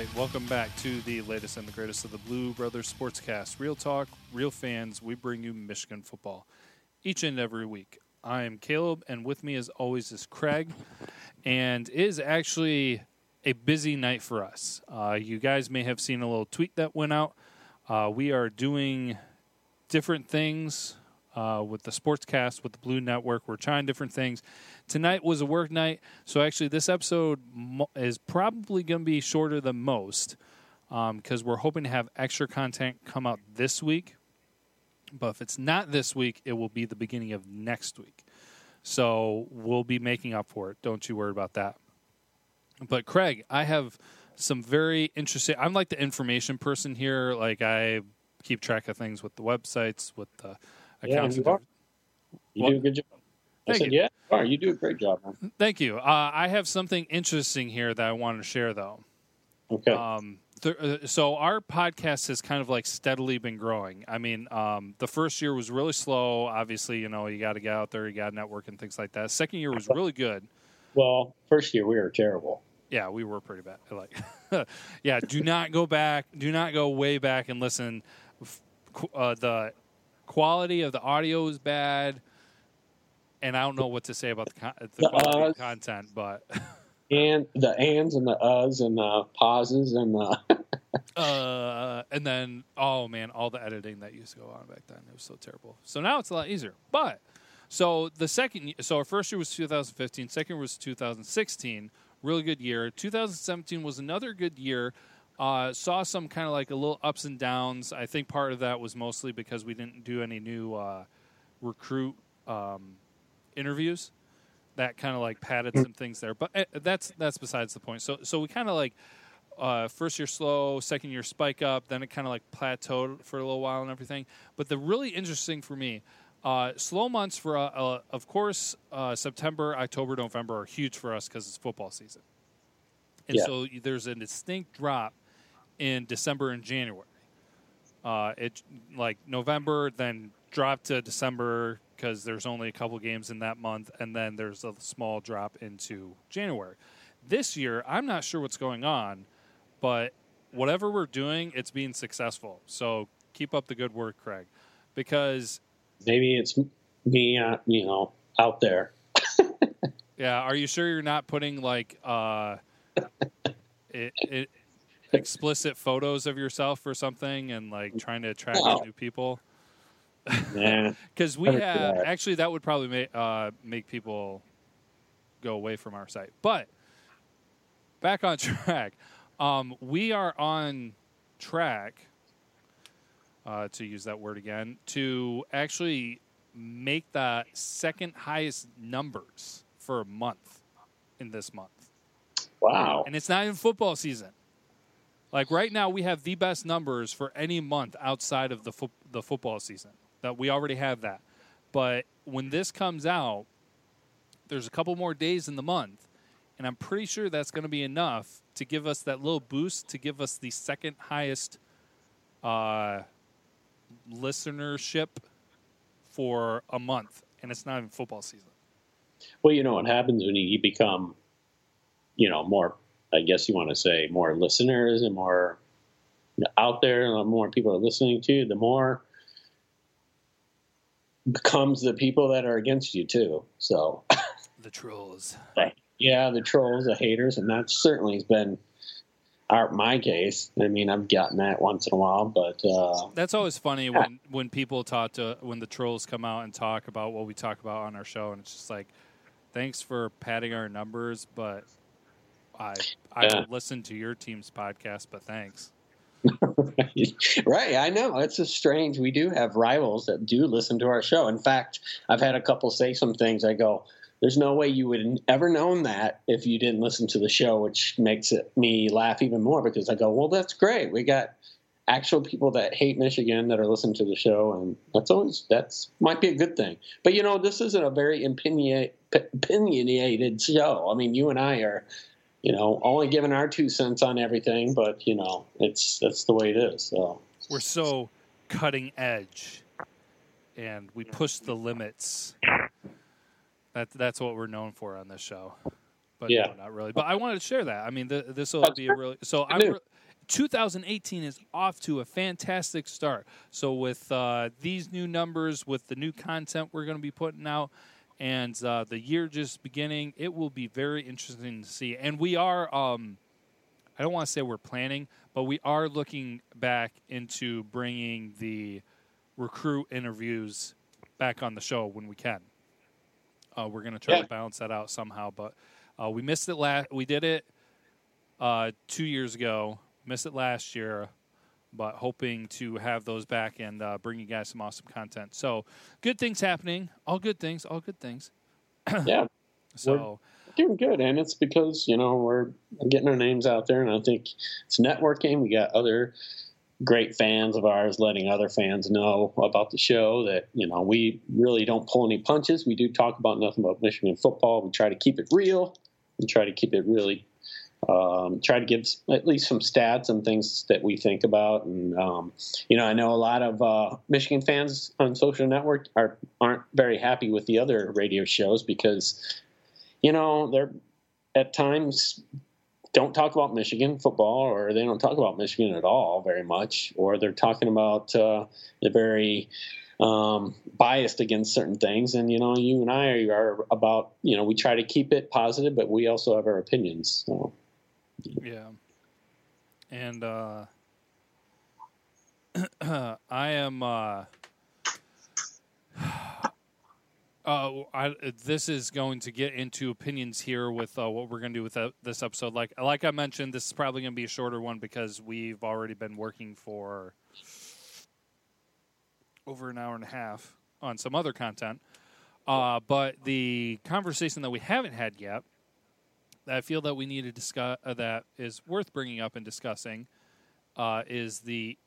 right, welcome back to the latest and the greatest of the Blue Brothers Sportscast. Real talk, real fans. We bring you Michigan football each and every week. I am Caleb, and with me, as always, is Craig. And it is actually a busy night for us. Uh, you guys may have seen a little tweet that went out. Uh, we are doing different things uh, with the Sportscast, with the Blue Network. We're trying different things. Tonight was a work night, so actually, this episode is probably going to be shorter than most because um, we're hoping to have extra content come out this week. But if it's not this week, it will be the beginning of next week. So we'll be making up for it. Don't you worry about that. But Craig, I have some very interesting. I'm like the information person here. Like I keep track of things with the websites, with the accounts. Yeah, you are. You What? do a good job. I said, you. yeah, you are. You do a great job, man. Thank you. Uh, I have something interesting here that I want to share, though. Okay. Um, th- uh, so our podcast has kind of like steadily been growing. I mean, um, the first year was really slow. Obviously, you know, you got to get out there, you got to network and things like that. Second year was really good. well, first year we were terrible. Yeah, we were pretty bad. Like, yeah, do not go back. Do not go way back and listen. Uh, the quality of the audio is bad, and I don't know what to say about the, con- the The quality of us. content, but And the ands and the uhs and the pauses and the uh, and then oh man, all the editing that used to go on back then it was so terrible. So now it's a lot easier. But so the second, so our first year was 2015, second was 2016, really good year. 2017 was another good year. Uh, saw some kind of like a little ups and downs. I think part of that was mostly because we didn't do any new uh, recruit um, interviews. That kind of like padded some things there, but uh, that's that's besides the point. So so we kind of like uh, first year slow, second year spike up, then it kind of like plateaued for a little while and everything. But the really interesting for me, uh, slow months for uh, uh, of course uh, September, October, November are huge for us because it's football season, and Yeah. so there's a distinct drop in December and January. Uh, it like November, then drop to December because there's only a couple games in that month, and then there's a small drop into January. This year, I'm not sure what's going on, but whatever we're doing, it's being successful. So keep up the good work, Craig, because maybe it's me, uh, you know, out there. yeah, are you sure you're not putting like uh, it, it, explicit photos of yourself or something and like trying to attract No. new people? Yeah. Because we have actually that would probably make uh, make people go away from our site. But back on track, um, we are on track uh, to use that word again to actually make the second highest numbers for a month in this month, Wow. and it's not even football season. Like right now, we have the best numbers for any month outside of the fo- the football season. That we already have that, but when this comes out, there's a couple more days in the month, and I'm pretty sure that's going to be enough to give us that little boost to give us the second highest uh, listenership for a month, and it's not even football season. Well, you know what happens when you become, you know, more. I guess you want to say more listeners and more out there, the more people are listening to, the more becomes the people that are against you too. So, The trolls. yeah, the trolls, the haters, and that certainly has been our my case. I mean, I've gotten that once in a while, but uh, That's always funny when when people talk to when the trolls come out and talk about what we talk about on our show, and it's just like, thanks for padding our numbers, but I I Yeah. will listen to your team's podcast, but thanks. right, I know it's just strange. We do have rivals that do listen to our show. In fact, I've had a couple say some things. I go, "There's no way you would ever known that if you didn't listen to the show," which makes it me laugh even more because I go, "Well, that's great. We got actual people that hate Michigan that are listening to the show, and that's always that's might be a good thing." But you know, this isn't a very opinionated show. I mean, you and I are you know, only giving our two cents on everything, but you know, it's that's the way it is. So We're so cutting edge, and we push the limits. That that's what we're known for on this show. But Yeah. no, not really. But I wanted to share that. I mean, th- this will be a really so. I'm re- 2018 is off to a fantastic start. So, with uh, these new numbers, with the new content we're going to be putting out, and uh, the year just beginning, it will be very interesting to see. And we are, um, I don't want to say we're planning, but we are looking back into bringing the recruit interviews back on the show when we can. Uh, we're going to try yeah. to balance that out somehow, but uh, we missed it last. We did it uh, two years ago. Missed it last year, but hoping to have those back and uh, bring you guys some awesome content. So good things happening. All good things. All good things. yeah. so we're doing good, and it's because you know we're getting our names out there, and I think it's networking. We got other great fans of ours letting other fans know about the show that you know we really don't pull any punches we do talk about nothing but michigan football we try to keep it real we try to keep it really um, try to give at least some stats and things that we think about and um, you know i know a lot of uh, michigan fans on social network are aren't very happy with the other radio shows because you know they're at times don't talk about Michigan football, or they don't talk about Michigan at all very much, or they're talking about uh, the very um, biased against certain things. And you know, you and I are about you know we try to keep it positive, but we also have our opinions. So. Yeah, and uh, I am. Uh, uh, I, this is going to get into opinions here with uh, what we're going to do with uh, this episode. Like, like I mentioned, this is probably going to be a shorter one because we've already been working for over an hour and a half on some other content. Uh, but the conversation that we haven't had yet, I feel that we need to discuss, uh, that is worth bringing up and discussing, uh, is the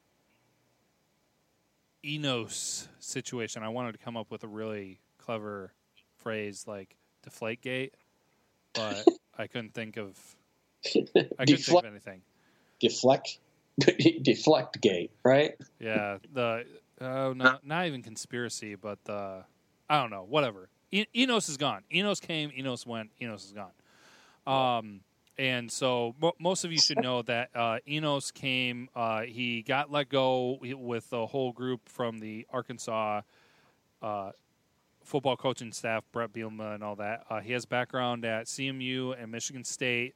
Enos situation. I wanted to come up with a really clever phrase like deflate gate, but I couldn't think of I couldn't think of anything. Deflect deflect gate, right? Yeah, the oh no, not even conspiracy, but the I don't know, whatever. E- Enos is gone. Enos came, Enos went, Enos is gone. Um, and so mo- most of you should know that uh, Enos came. Uh, he got let go with the whole group from the Arkansas uh, football coaching staff, Brett Bielema and all that. Uh, he has background at CMU and Michigan State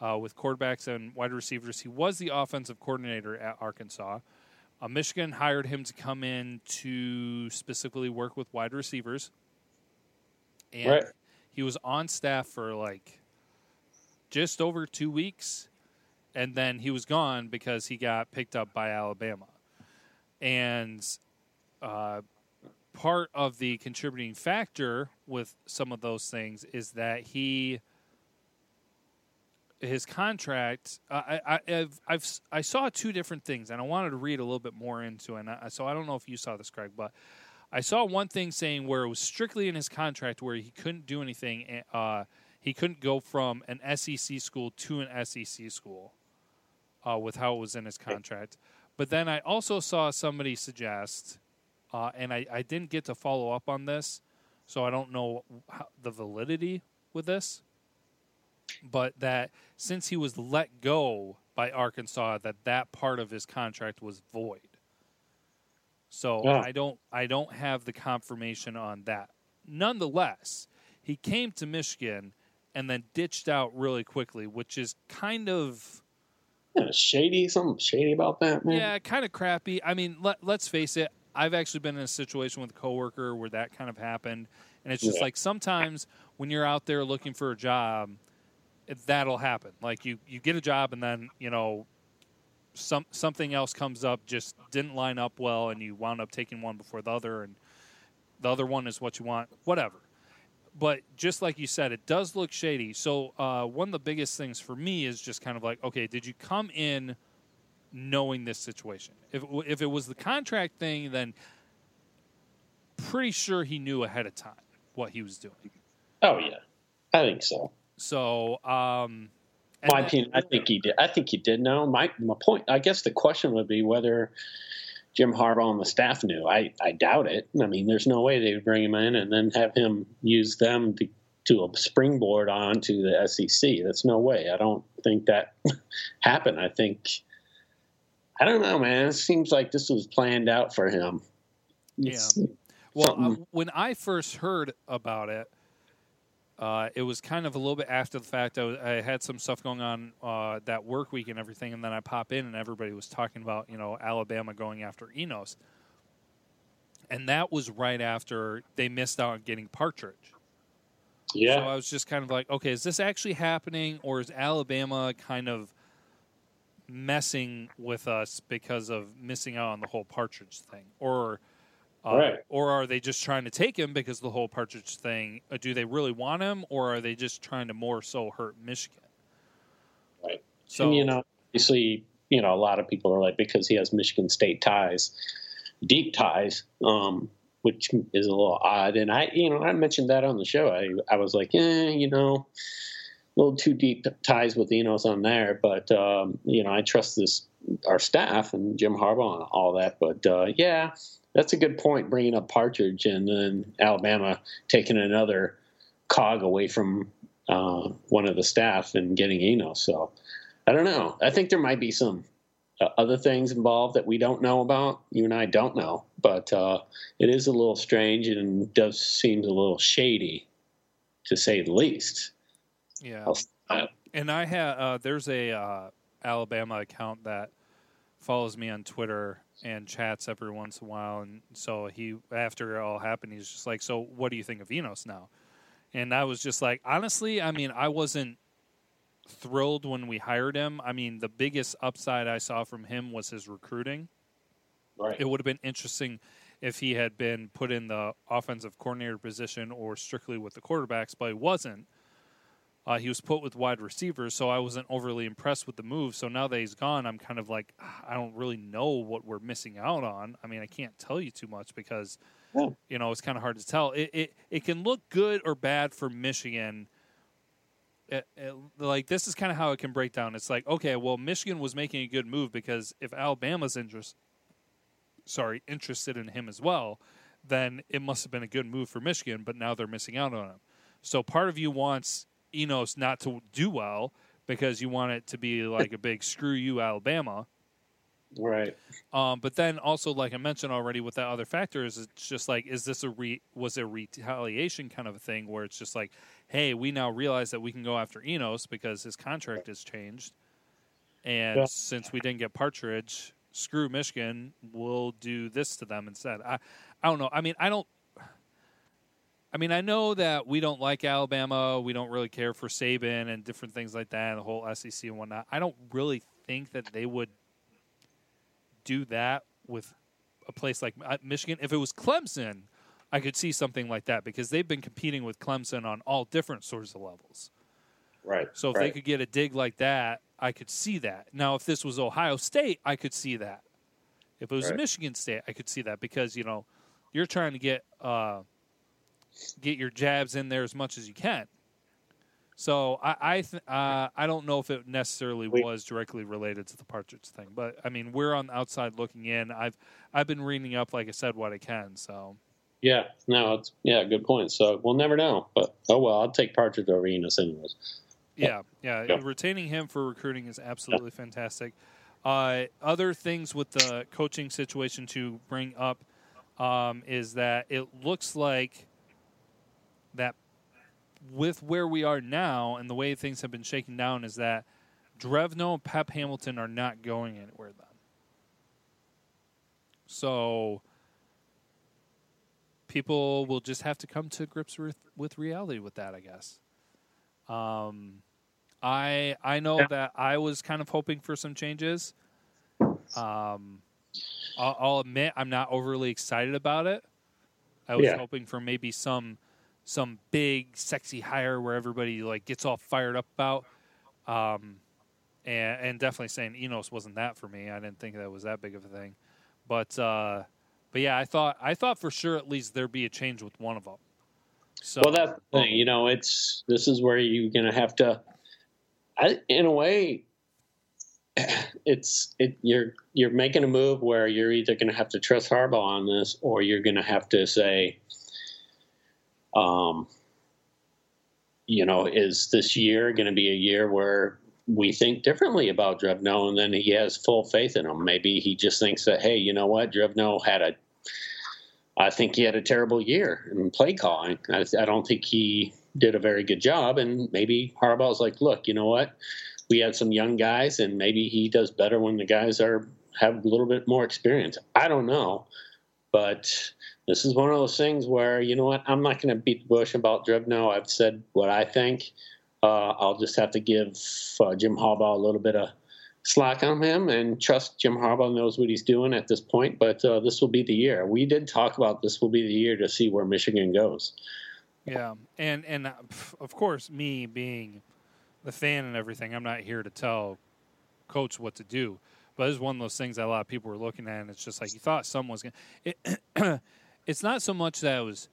uh, with quarterbacks and wide receivers. He was the offensive coordinator at Arkansas. Uh, Michigan hired him to come in to specifically work with wide receivers. And right. he was on staff for like just over two weeks. And then he was gone because he got picked up by Alabama. And uh, part of the contributing factor with some of those things is that he his contract I, I have I've I saw two different things and I wanted to read a little bit more into it and I, so I don't know if you saw this Craig but I saw one thing saying where it was strictly in his contract where he couldn't do anything eh, uh, he couldn't go from an SEC school to an SEC school uh, with how it was in his contract but then I also saw somebody suggest uh, and I, I didn't get to follow up on this, so I don't know how, the validity with this. But that since he was let go by Arkansas, that that part of his contract was void. So yeah. I don't I don't have the confirmation on that. Nonetheless, he came to Michigan and then ditched out really quickly, which is kind of yeah, shady. Something shady about that, man. Yeah, kind of crappy. I mean, let, let's face it. I've actually been in a situation with a coworker where that kind of happened, and it's just yeah. like sometimes when you're out there looking for a job, it, that'll happen. Like you you get a job and then you know some something else comes up just didn't line up well, and you wound up taking one before the other, and the other one is what you want. Whatever. But just like you said, it does look shady. So uh, one of the biggest things for me is just kind of like, okay, did you come in? knowing this situation. If if it was the contract thing, then pretty sure he knew ahead of time what he was doing. Oh yeah, I think so. So, um, my opinion, I think he did. I think he did know. My my point, I guess, the question would be whether Jim Harbaugh and the staff knew. I I doubt it. I mean, there's no way they would bring him in and then have him use them to to a springboard onto the SEC. That's no way. I don't think that happened. I think I don't know, man. It seems like this was planned out for him. It's yeah. Well, uh, when I first heard about it, uh, it was kind of a little bit after the fact. I, was, I had some stuff going on uh, that work week and everything, and then I pop in and everybody was talking about you know Alabama going after Enos, and that was right after they missed out on getting Partridge. Yeah. So I was just kind of like, okay, is this actually happening, or is Alabama kind of messing with us because of missing out on the whole Partridge thing, or uh, right. Or are they just trying to take him because the whole Partridge thing? Uh, do they really want him, or are they just trying to more so hurt Michigan? Right. So and, you know, obviously, you know, a lot of people are like because he has Michigan State ties, deep ties, um, which is a little odd. And I, you know, I mentioned that on the show. I, I was like, eh, you know, a little too deep ties with Enos on there, but um, you know, I trust this our staff and Jim Harbaugh and all that. But uh, yeah, that's a good point, bringing up Partridge and then Alabama taking another cog away from uh, one of the staff and getting Eno. So I don't know. I think there might be some uh, other things involved that we don't know about. You and I don't know, but uh, it is a little strange and does seem a little shady, to say the least. Yeah. and I have uh, there's a uh, Alabama account that follows me on Twitter and chats every once in a while. And so he, after it all happened, he's just like, "So what do you think of Enos now?" And I was just like, honestly, I mean, I wasn't thrilled when we hired him. I mean, the biggest upside I saw from him was his recruiting. Right. It would have been interesting if he had been put in the offensive coordinator position or strictly with the quarterbacks, but he wasn't. Uh, he was put with wide receivers, so I wasn't overly impressed with the move. So now that he's gone, I'm kind of like, ah, I don't really know what we're missing out on. I mean, I can't tell you too much because, yeah. you know, it's kind of hard to tell. It, it it can look good or bad for Michigan. It, it, like this is kind of how it can break down. It's like, okay, well, Michigan was making a good move because if Alabama's interest, sorry, interested in him as well, then it must have been a good move for Michigan. But now they're missing out on him. So part of you wants Enos not to do well because you want it to be like a big screw you Alabama. Right. Um, but then also, like I mentioned already, with that other factors, it's just like, is this a re- was it a retaliation kind of a thing where it's just like, hey, we now realize that we can go after Enos because his contract has changed, and yeah. since we didn't get Partridge, screw Michigan, we'll do this to them instead. I, I don't know. I mean, I don't. I mean, I know that we don't like Alabama. We don't really care for Saban and different things like that, and the whole SEC and whatnot. I don't really think that they would do that with a place like uh, Michigan. If it was Clemson, I could see something like that because they've been competing with Clemson on all different sorts of levels. Right. So if right. they could get a dig like that, I could see that. Now, if this was Ohio State, I could see that. If it was right. Michigan State, I could see that because you know you're trying to get. Uh, get your jabs in there as much as you can. So I I, th- uh, I don't know if it necessarily was directly related to the Partridge thing, but I mean we're on the outside looking in. I've I've been reading up, like I said, what I can. So yeah, no, it's yeah, good point. So we'll never know, but oh well, I'll take Partridge over Enos anyways. Yeah, yeah, yeah. retaining him for recruiting is absolutely yeah. fantastic. Uh, other things with the coaching situation to bring up um, is that it looks like that with where we are now and the way things have been shaken down is that Drevno and Pep Hamilton are not going anywhere then. So people will just have to come to grips with, with reality with that, I guess. Um, I I know yeah. that I was kind of hoping for some changes. Um, I'll, I'll admit I'm not overly excited about it. I was yeah. hoping for maybe some – some big sexy hire where everybody like gets all fired up about. Um, and, and definitely saying Enos wasn't that for me. I didn't think that was that big of a thing. But uh, but yeah, I thought I thought for sure at least there'd be a change with one of them. So, well, that's the thing. You know, it's this is where you're to have to, I, in a way, it's it you're you're making a move where you're either to have to trust Harbaugh on this, or you're to have to say, um, you know, is this year going to be a year where we think differently about Drevno, and then he has full faith in him. Maybe he just thinks that, hey, you know what, Drevno had a, I think he had a terrible year in play calling. I, I don't think he did a very good job, and maybe Harbaugh's like, look, you know what, we had some young guys, and maybe he does better when the guys are have a little bit more experience. I don't know, but this is one of those things where you know what, I'm not going to beat the bush about Drevno. I've said what I think uh, I'll just have to give uh, Jim Harbaugh a little bit of slack on him and trust Jim Harbaugh knows what he's doing at this point. But uh, this will be the year. We did talk about this will be the year to see where Michigan goes. Yeah, and and uh, of course, me being the fan and everything, I'm not here to tell coach what to do. But it's one of those things that a lot of people were looking at, and it's just like you thought someone was going. It, it's not so much that it was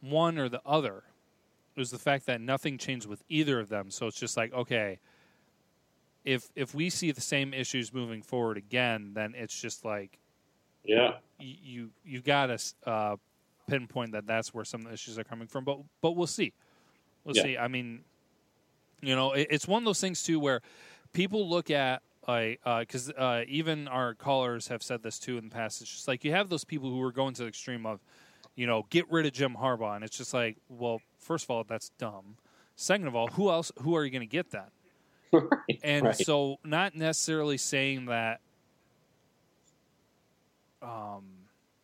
one or the other it was the fact that nothing changed with either of them. So it's just like, okay, if if we see the same issues moving forward again, then it's just like, yeah, you you got to uh, pinpoint that that's where some of the issues are coming from. But but we'll see, we'll yeah. see. I mean, you know, it, it's one of those things too where people look at like because uh, uh, even our callers have said this too in the past. It's just like you have those people who are going to the extreme of, you know, get rid of Jim Harbaugh, and it's just like, well, first of all, that's dumb. Second of all, who else? Who are you going to get then? right, and right. so, not necessarily saying that um,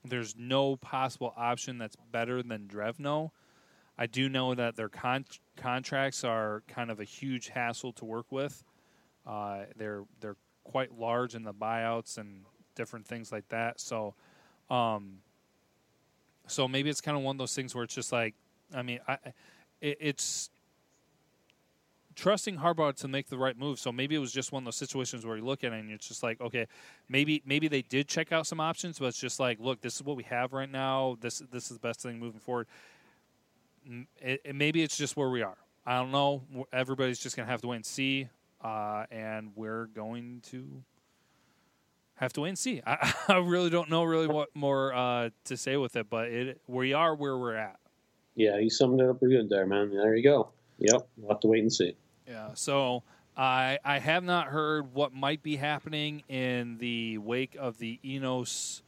there's no possible option that's better than Drevno. I do know that their con- contracts are kind of a huge hassle to work with. Uh, they're they're quite large in the buyouts and different things like that. So, um, so maybe it's kind of one of those things where it's just like I mean, I, it, it's trusting Harbaugh to make the right move. So maybe it was just one of those situations where you look at it and it's just like, okay, maybe maybe they did check out some options, but it's just like, look, this is what we have right now. This this is the best thing moving forward. It, it, maybe it's just where we are. I don't know. Everybody's just gonna have to wait and see, uh, and we're going to have to wait and see. I, I really don't know really what more uh, to say with it, but it we are where we're at. Yeah, you summed it up pretty good there, man. There you go. Yep, we'll have to wait and see. Yeah, so I I have not heard what might be happening in the wake of the Enos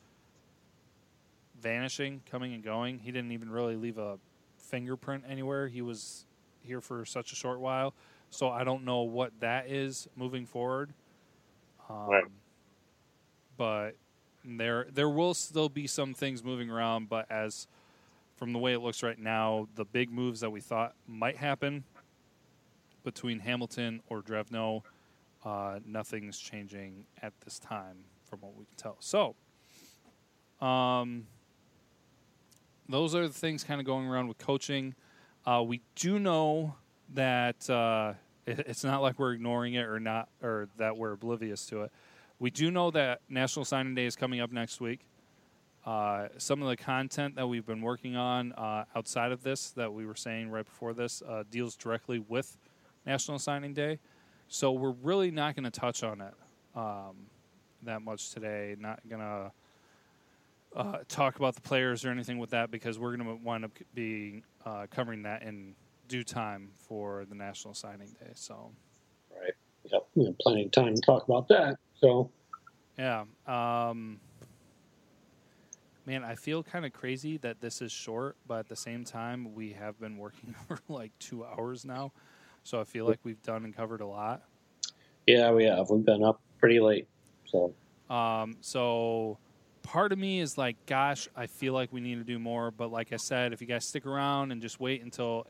vanishing, coming and going. He didn't even really leave a fingerprint anywhere. He was here for such a short while, so I don't know what that is moving forward. Um, right. But there there will still be some things moving around, but as from the way it looks right now, the big moves that we thought might happen between Hamilton or Drevno, uh, nothing's changing at this time from what we can tell. So, um, those are the things kind of going around with coaching. Uh, we do know that uh, it's not like we're ignoring it or not, or that we're oblivious to it. We do know that National Signing Day is coming up next week. Uh, some of the content that we've been working on uh, outside of this, that we were saying right before this, uh, deals directly with National Signing Day. So we're really not going to touch on it um, that much today. Not going to uh, talk about the players or anything with that because we're going to wind up being uh, covering that in due time for the National Signing Day. So, right. Yep. We have plenty of time to talk about that. So, yeah. Um, man, I feel kind of crazy that this is short, but at the same time, we have been working for like two hours now. So I feel like we've done and covered a lot. Yeah, we have. We've been up pretty late. So, um, so part of me is like, gosh, I feel like we need to do more. But like I said, if you guys stick around and just wait until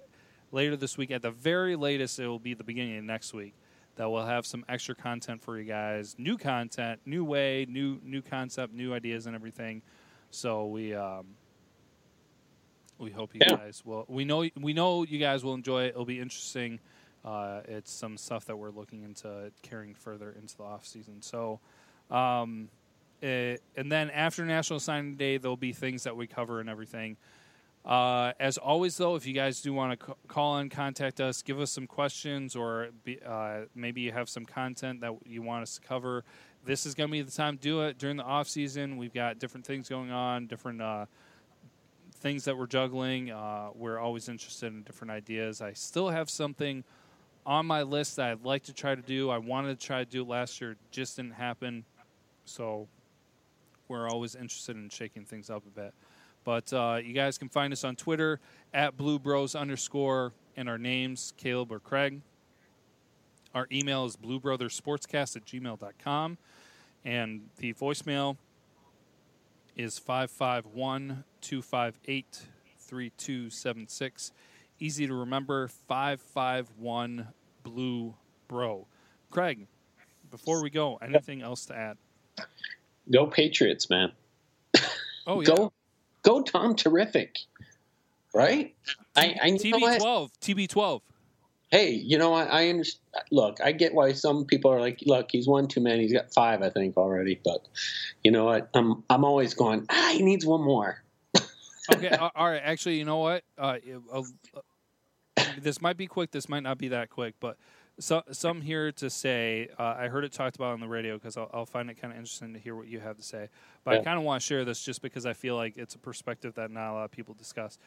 later this week, at the very latest, it will be the beginning of next week that we'll have some extra content for you guys. New content, new way, new new concept, new ideas, and everything. So we um, we hope you yeah. guys will. We know we know you guys will enjoy it. It'll be interesting. Uh, it's some stuff that we're looking into carrying further into the off season. So, um, it, and then after National Signing Day, there'll be things that we cover and everything. Uh, as always, though, if you guys do want to call and contact us, give us some questions, or be, uh, maybe you have some content that you want us to cover, this is going to be the time to do it during the off season. We've got different things going on, different uh, things that we're juggling. Uh, we're always interested in different ideas. I still have something on my list that I'd like to try to do. I wanted to try to do it last year, just didn't happen. So we're always interested in shaking things up a bit. But uh, you guys can find us on Twitter at Blue Bros underscore and our names, Caleb or Craig. Our email is bluebrothersportscast at gmail.com. And the voicemail is 551 258 3276. Easy to remember 551 Blue Bro. Craig, before we go, anything else to add? Go Patriots, man. Oh, yeah. Go, go Tom Terrific. Right? I, I know what? TB12. TB12. Hey, you know what? I understand. Look, I get why some people are like, "Look, he's one too many. He's got five, I think, already." But you know what? I'm I'm always going. Ah, he needs one more. okay, all right. Actually, you know what? Uh, uh, uh, this might be quick. This might not be that quick, but so, some here to say. Uh, I heard it talked about on the radio because I'll, I'll find it kind of interesting to hear what you have to say. But I kind of want to share this just because I feel like it's a perspective that not a lot of people discuss.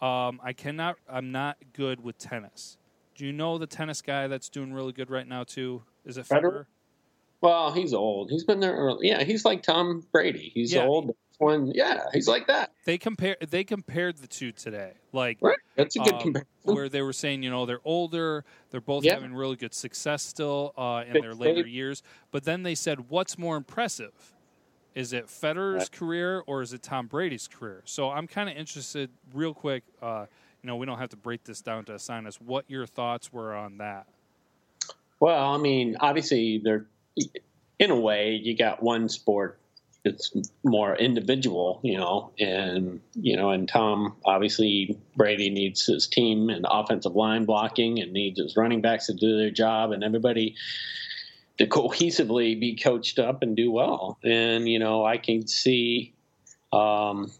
Um, I cannot. I'm not good with tennis. Do you know the tennis guy that's doing really good right now too? Is it Federer? Federer? Well, he's old. He's been there. Early. Yeah, he's like Tom Brady. He's Yeah. old. One, yeah, he's like that. They compare. They compared the two today. Like Right. That's a good um, comparison. where they were saying, you know, they're older, they're both Yeah. having really good success still uh, in their later years. But then they said, what's more impressive? Is it Federer's Right. career or is it Tom Brady's career? So I'm kind of interested, real quick. Uh, you know, we don't have to break this down to assign us what your thoughts were on that. Well, I mean, obviously, they're in a way you got one sport that's more individual, you know, and you know, and Tom obviously Brady needs his team and offensive line blocking and needs his running backs to do their job and everybody to cohesively be coached up and do well. And you know, I can see um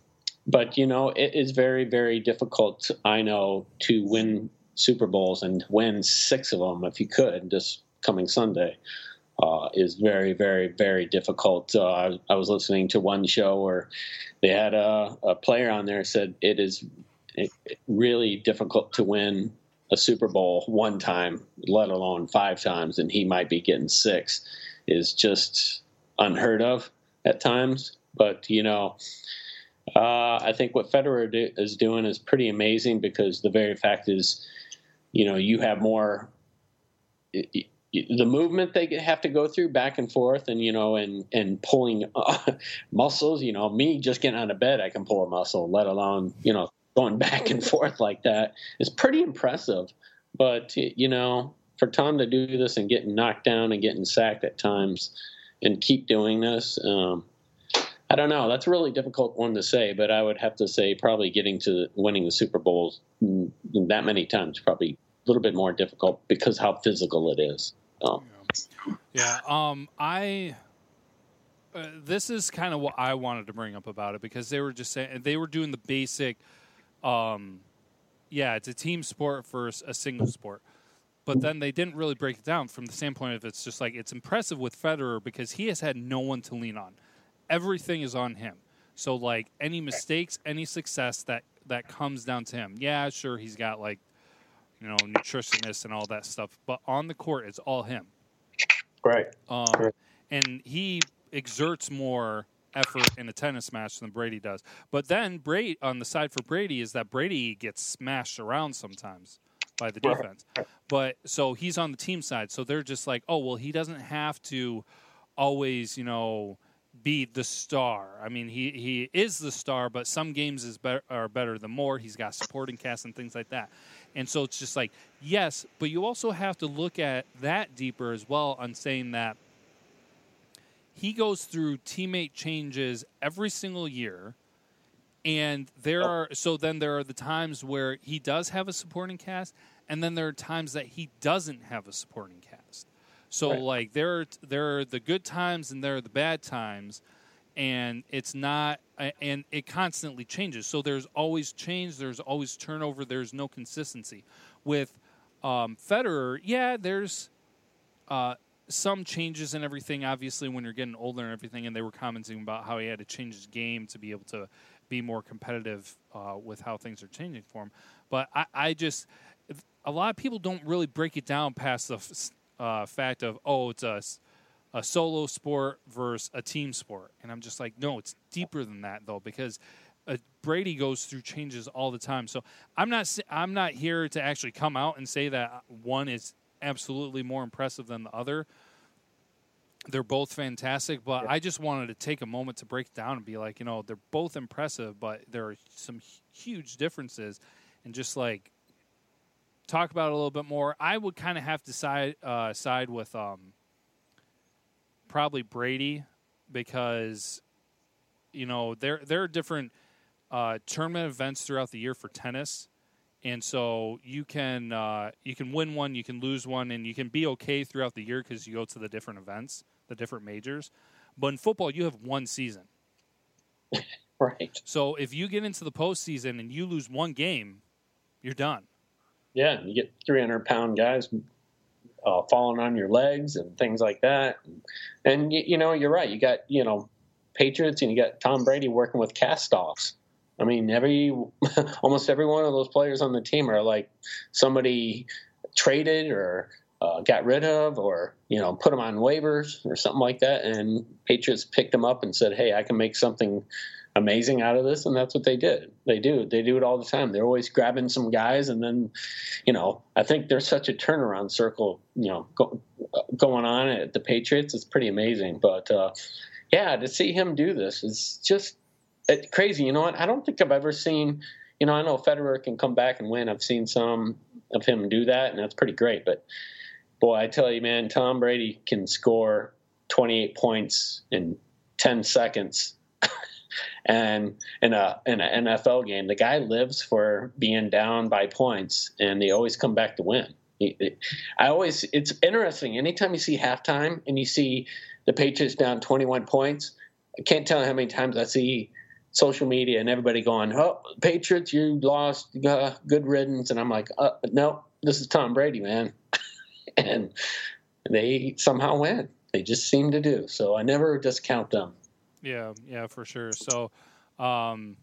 but you know, it is very very difficult I know to win Super Bowls and win six of them if you could this coming Sunday uh, is very, very, very difficult. Uh, I, was listening to one show where they had a, a player on there said it is it- it really difficult to win a Super Bowl one time, let alone five times, and he might be getting six. Is just unheard of at times. But you know, uh, I think what Federer do, is doing is pretty amazing because the very fact is, you know, you have more. i- i- The movement they have to go through back and forth, and you know, and and pulling uh, muscles. You know, me just getting out of bed, I can pull a muscle, let alone you know going back and forth like that is pretty impressive. But you know, for Tom to do this and getting knocked down and getting sacked at times, and keep doing this, um, I don't know. That's a really difficult one to say, but I would have to say probably getting to winning the Super Bowls mm, that many times probably little bit more difficult because how physical it is. Um, Yeah. Um. I. Uh, this is kind of what I wanted to bring up about it because they were just saying they were doing the basic. Um, yeah, it's a team sport versus a single sport, but then they didn't really break it down from the standpoint of it's just like it's impressive with Federer because he has had no one to lean on. Everything is on him. So like any mistakes, any success that that comes down to him. Yeah, sure, he's got like you know nutritionists and all that stuff, but on the court, it's all him. right. Um, Right. and he exerts more effort in a tennis match than Brady does. But then Brady on the side for Brady is that Brady gets smashed around sometimes by the Right. defense. But so he's on the team side, so they're just like, oh well, he doesn't have to always, you know, be the star. I mean, he he is the star, but some games is better are better than more. He's got supporting cast and things like that. And so it's just like, yes, but you also have to look at that deeper as well on saying that he goes through teammate changes every single year. And there Oh. are so then there are the times where he does have a supporting cast, and then there are times that he doesn't have a supporting cast. So Right. like there are there are the good times and there are the bad times, and it's not and it constantly changes. So there's always change, there's always turnover, there's no consistency. With um, Federer, yeah, there's uh, some changes and everything. Obviously, when you're getting older and everything, and they were commenting about how he had to change his game to be able to be more competitive uh, with how things are changing for him. But I, I just a lot of people don't really break it down past the uh, fact of oh, it's a a solo sport versus a team sport, and I'm just like, no, it's deeper than that though because. Uh, Brady goes through changes all the time, so I'm not. I'm not here to actually come out and say that one is absolutely more impressive than the other. They're both fantastic, but yeah. I just wanted to take a moment to break down and be like, you know, they're both impressive, but there are some huge differences, and just like talk about it a little bit more. I would kind of have to side uh, side with um, probably Brady because you know there there are different uh, tournament events throughout the year for tennis and so you can uh, you can win one, you can lose one, and you can be okay throughout the year because you go to the different events, the different majors. But in football, you have one season. right. So if you get into the postseason and you lose one game, you're done. Yeah, you get 300 pound guys uh, falling on your legs and things like that. And, and you, you know, you're right. You got you know Patriots and you got Tom Brady working with cast offs. I mean, every almost every one of those players on the team are like somebody traded or uh, got rid of, or you know, put them on waivers or something like that. And Patriots picked them up and said, "Hey, I can make something amazing out of this," and that's what they did. They do. They do it all the time. They're always grabbing some guys, and then, you know, I think there's such a turnaround circle, you know, go, going on at the Patriots. It's pretty amazing. But uh, yeah, to see him do this is just it's crazy. You know what? I don't think I've ever seen. You know, I know Federer can come back and win. I've seen some of him do that, and that's pretty great. But boy, I tell you, man, Tom Brady can score 28 points in 10 seconds. and in a in an NFL game, the guy lives for being down by points, and they always come back to win. I always it's interesting. Anytime you see halftime and you see the Patriots down 21 points, I can't tell how many times I see social media and everybody going, "Oh, Patriots, you lost, uh, good riddance," and I'm like, uh, "No, this is Tom Brady, man," and they somehow win. They just seem to do. So I never discount them. Yeah, yeah, for sure. So, um,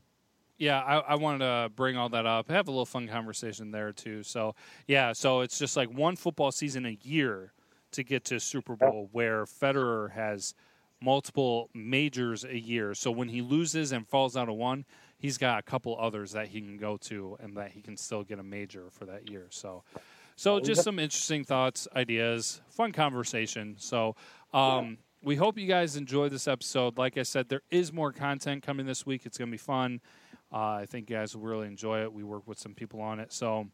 yeah, I, I, wanted to bring all that up. Have a little fun conversation there too. So, yeah, so it's just like one football season a year to get to Super Bowl, where Federer has multiple majors a year. So when he loses and falls out of one, he's got a couple others that he can go to and that he can still get a major for that year. So so just some interesting thoughts, ideas, fun conversation. So um, we hope you guys enjoy this episode. Like I said, there is more content coming this week. It's going to be fun. Uh, I think you guys will really enjoy it. We work with some people on it. So,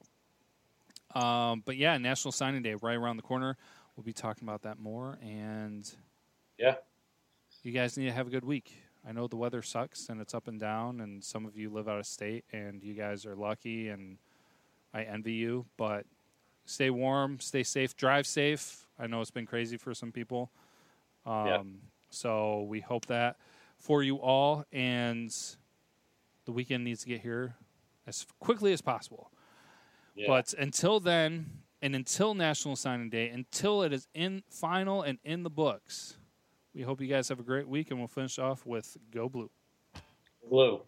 um, but yeah, National Signing Day right around the corner. We'll be talking about that more. And yeah, you guys need to have a good week. I know the weather sucks and it's up and down, and some of you live out of state, and you guys are lucky, and I envy you. But stay warm, stay safe, drive safe. I know it's been crazy for some people. Um, yeah. So we hope that for you all, and the weekend needs to get here as quickly as possible. Yeah. But until then, and until National Signing Day, until it is in final and in the books we hope you guys have a great week, and we'll finish off with Go Blue. Blue.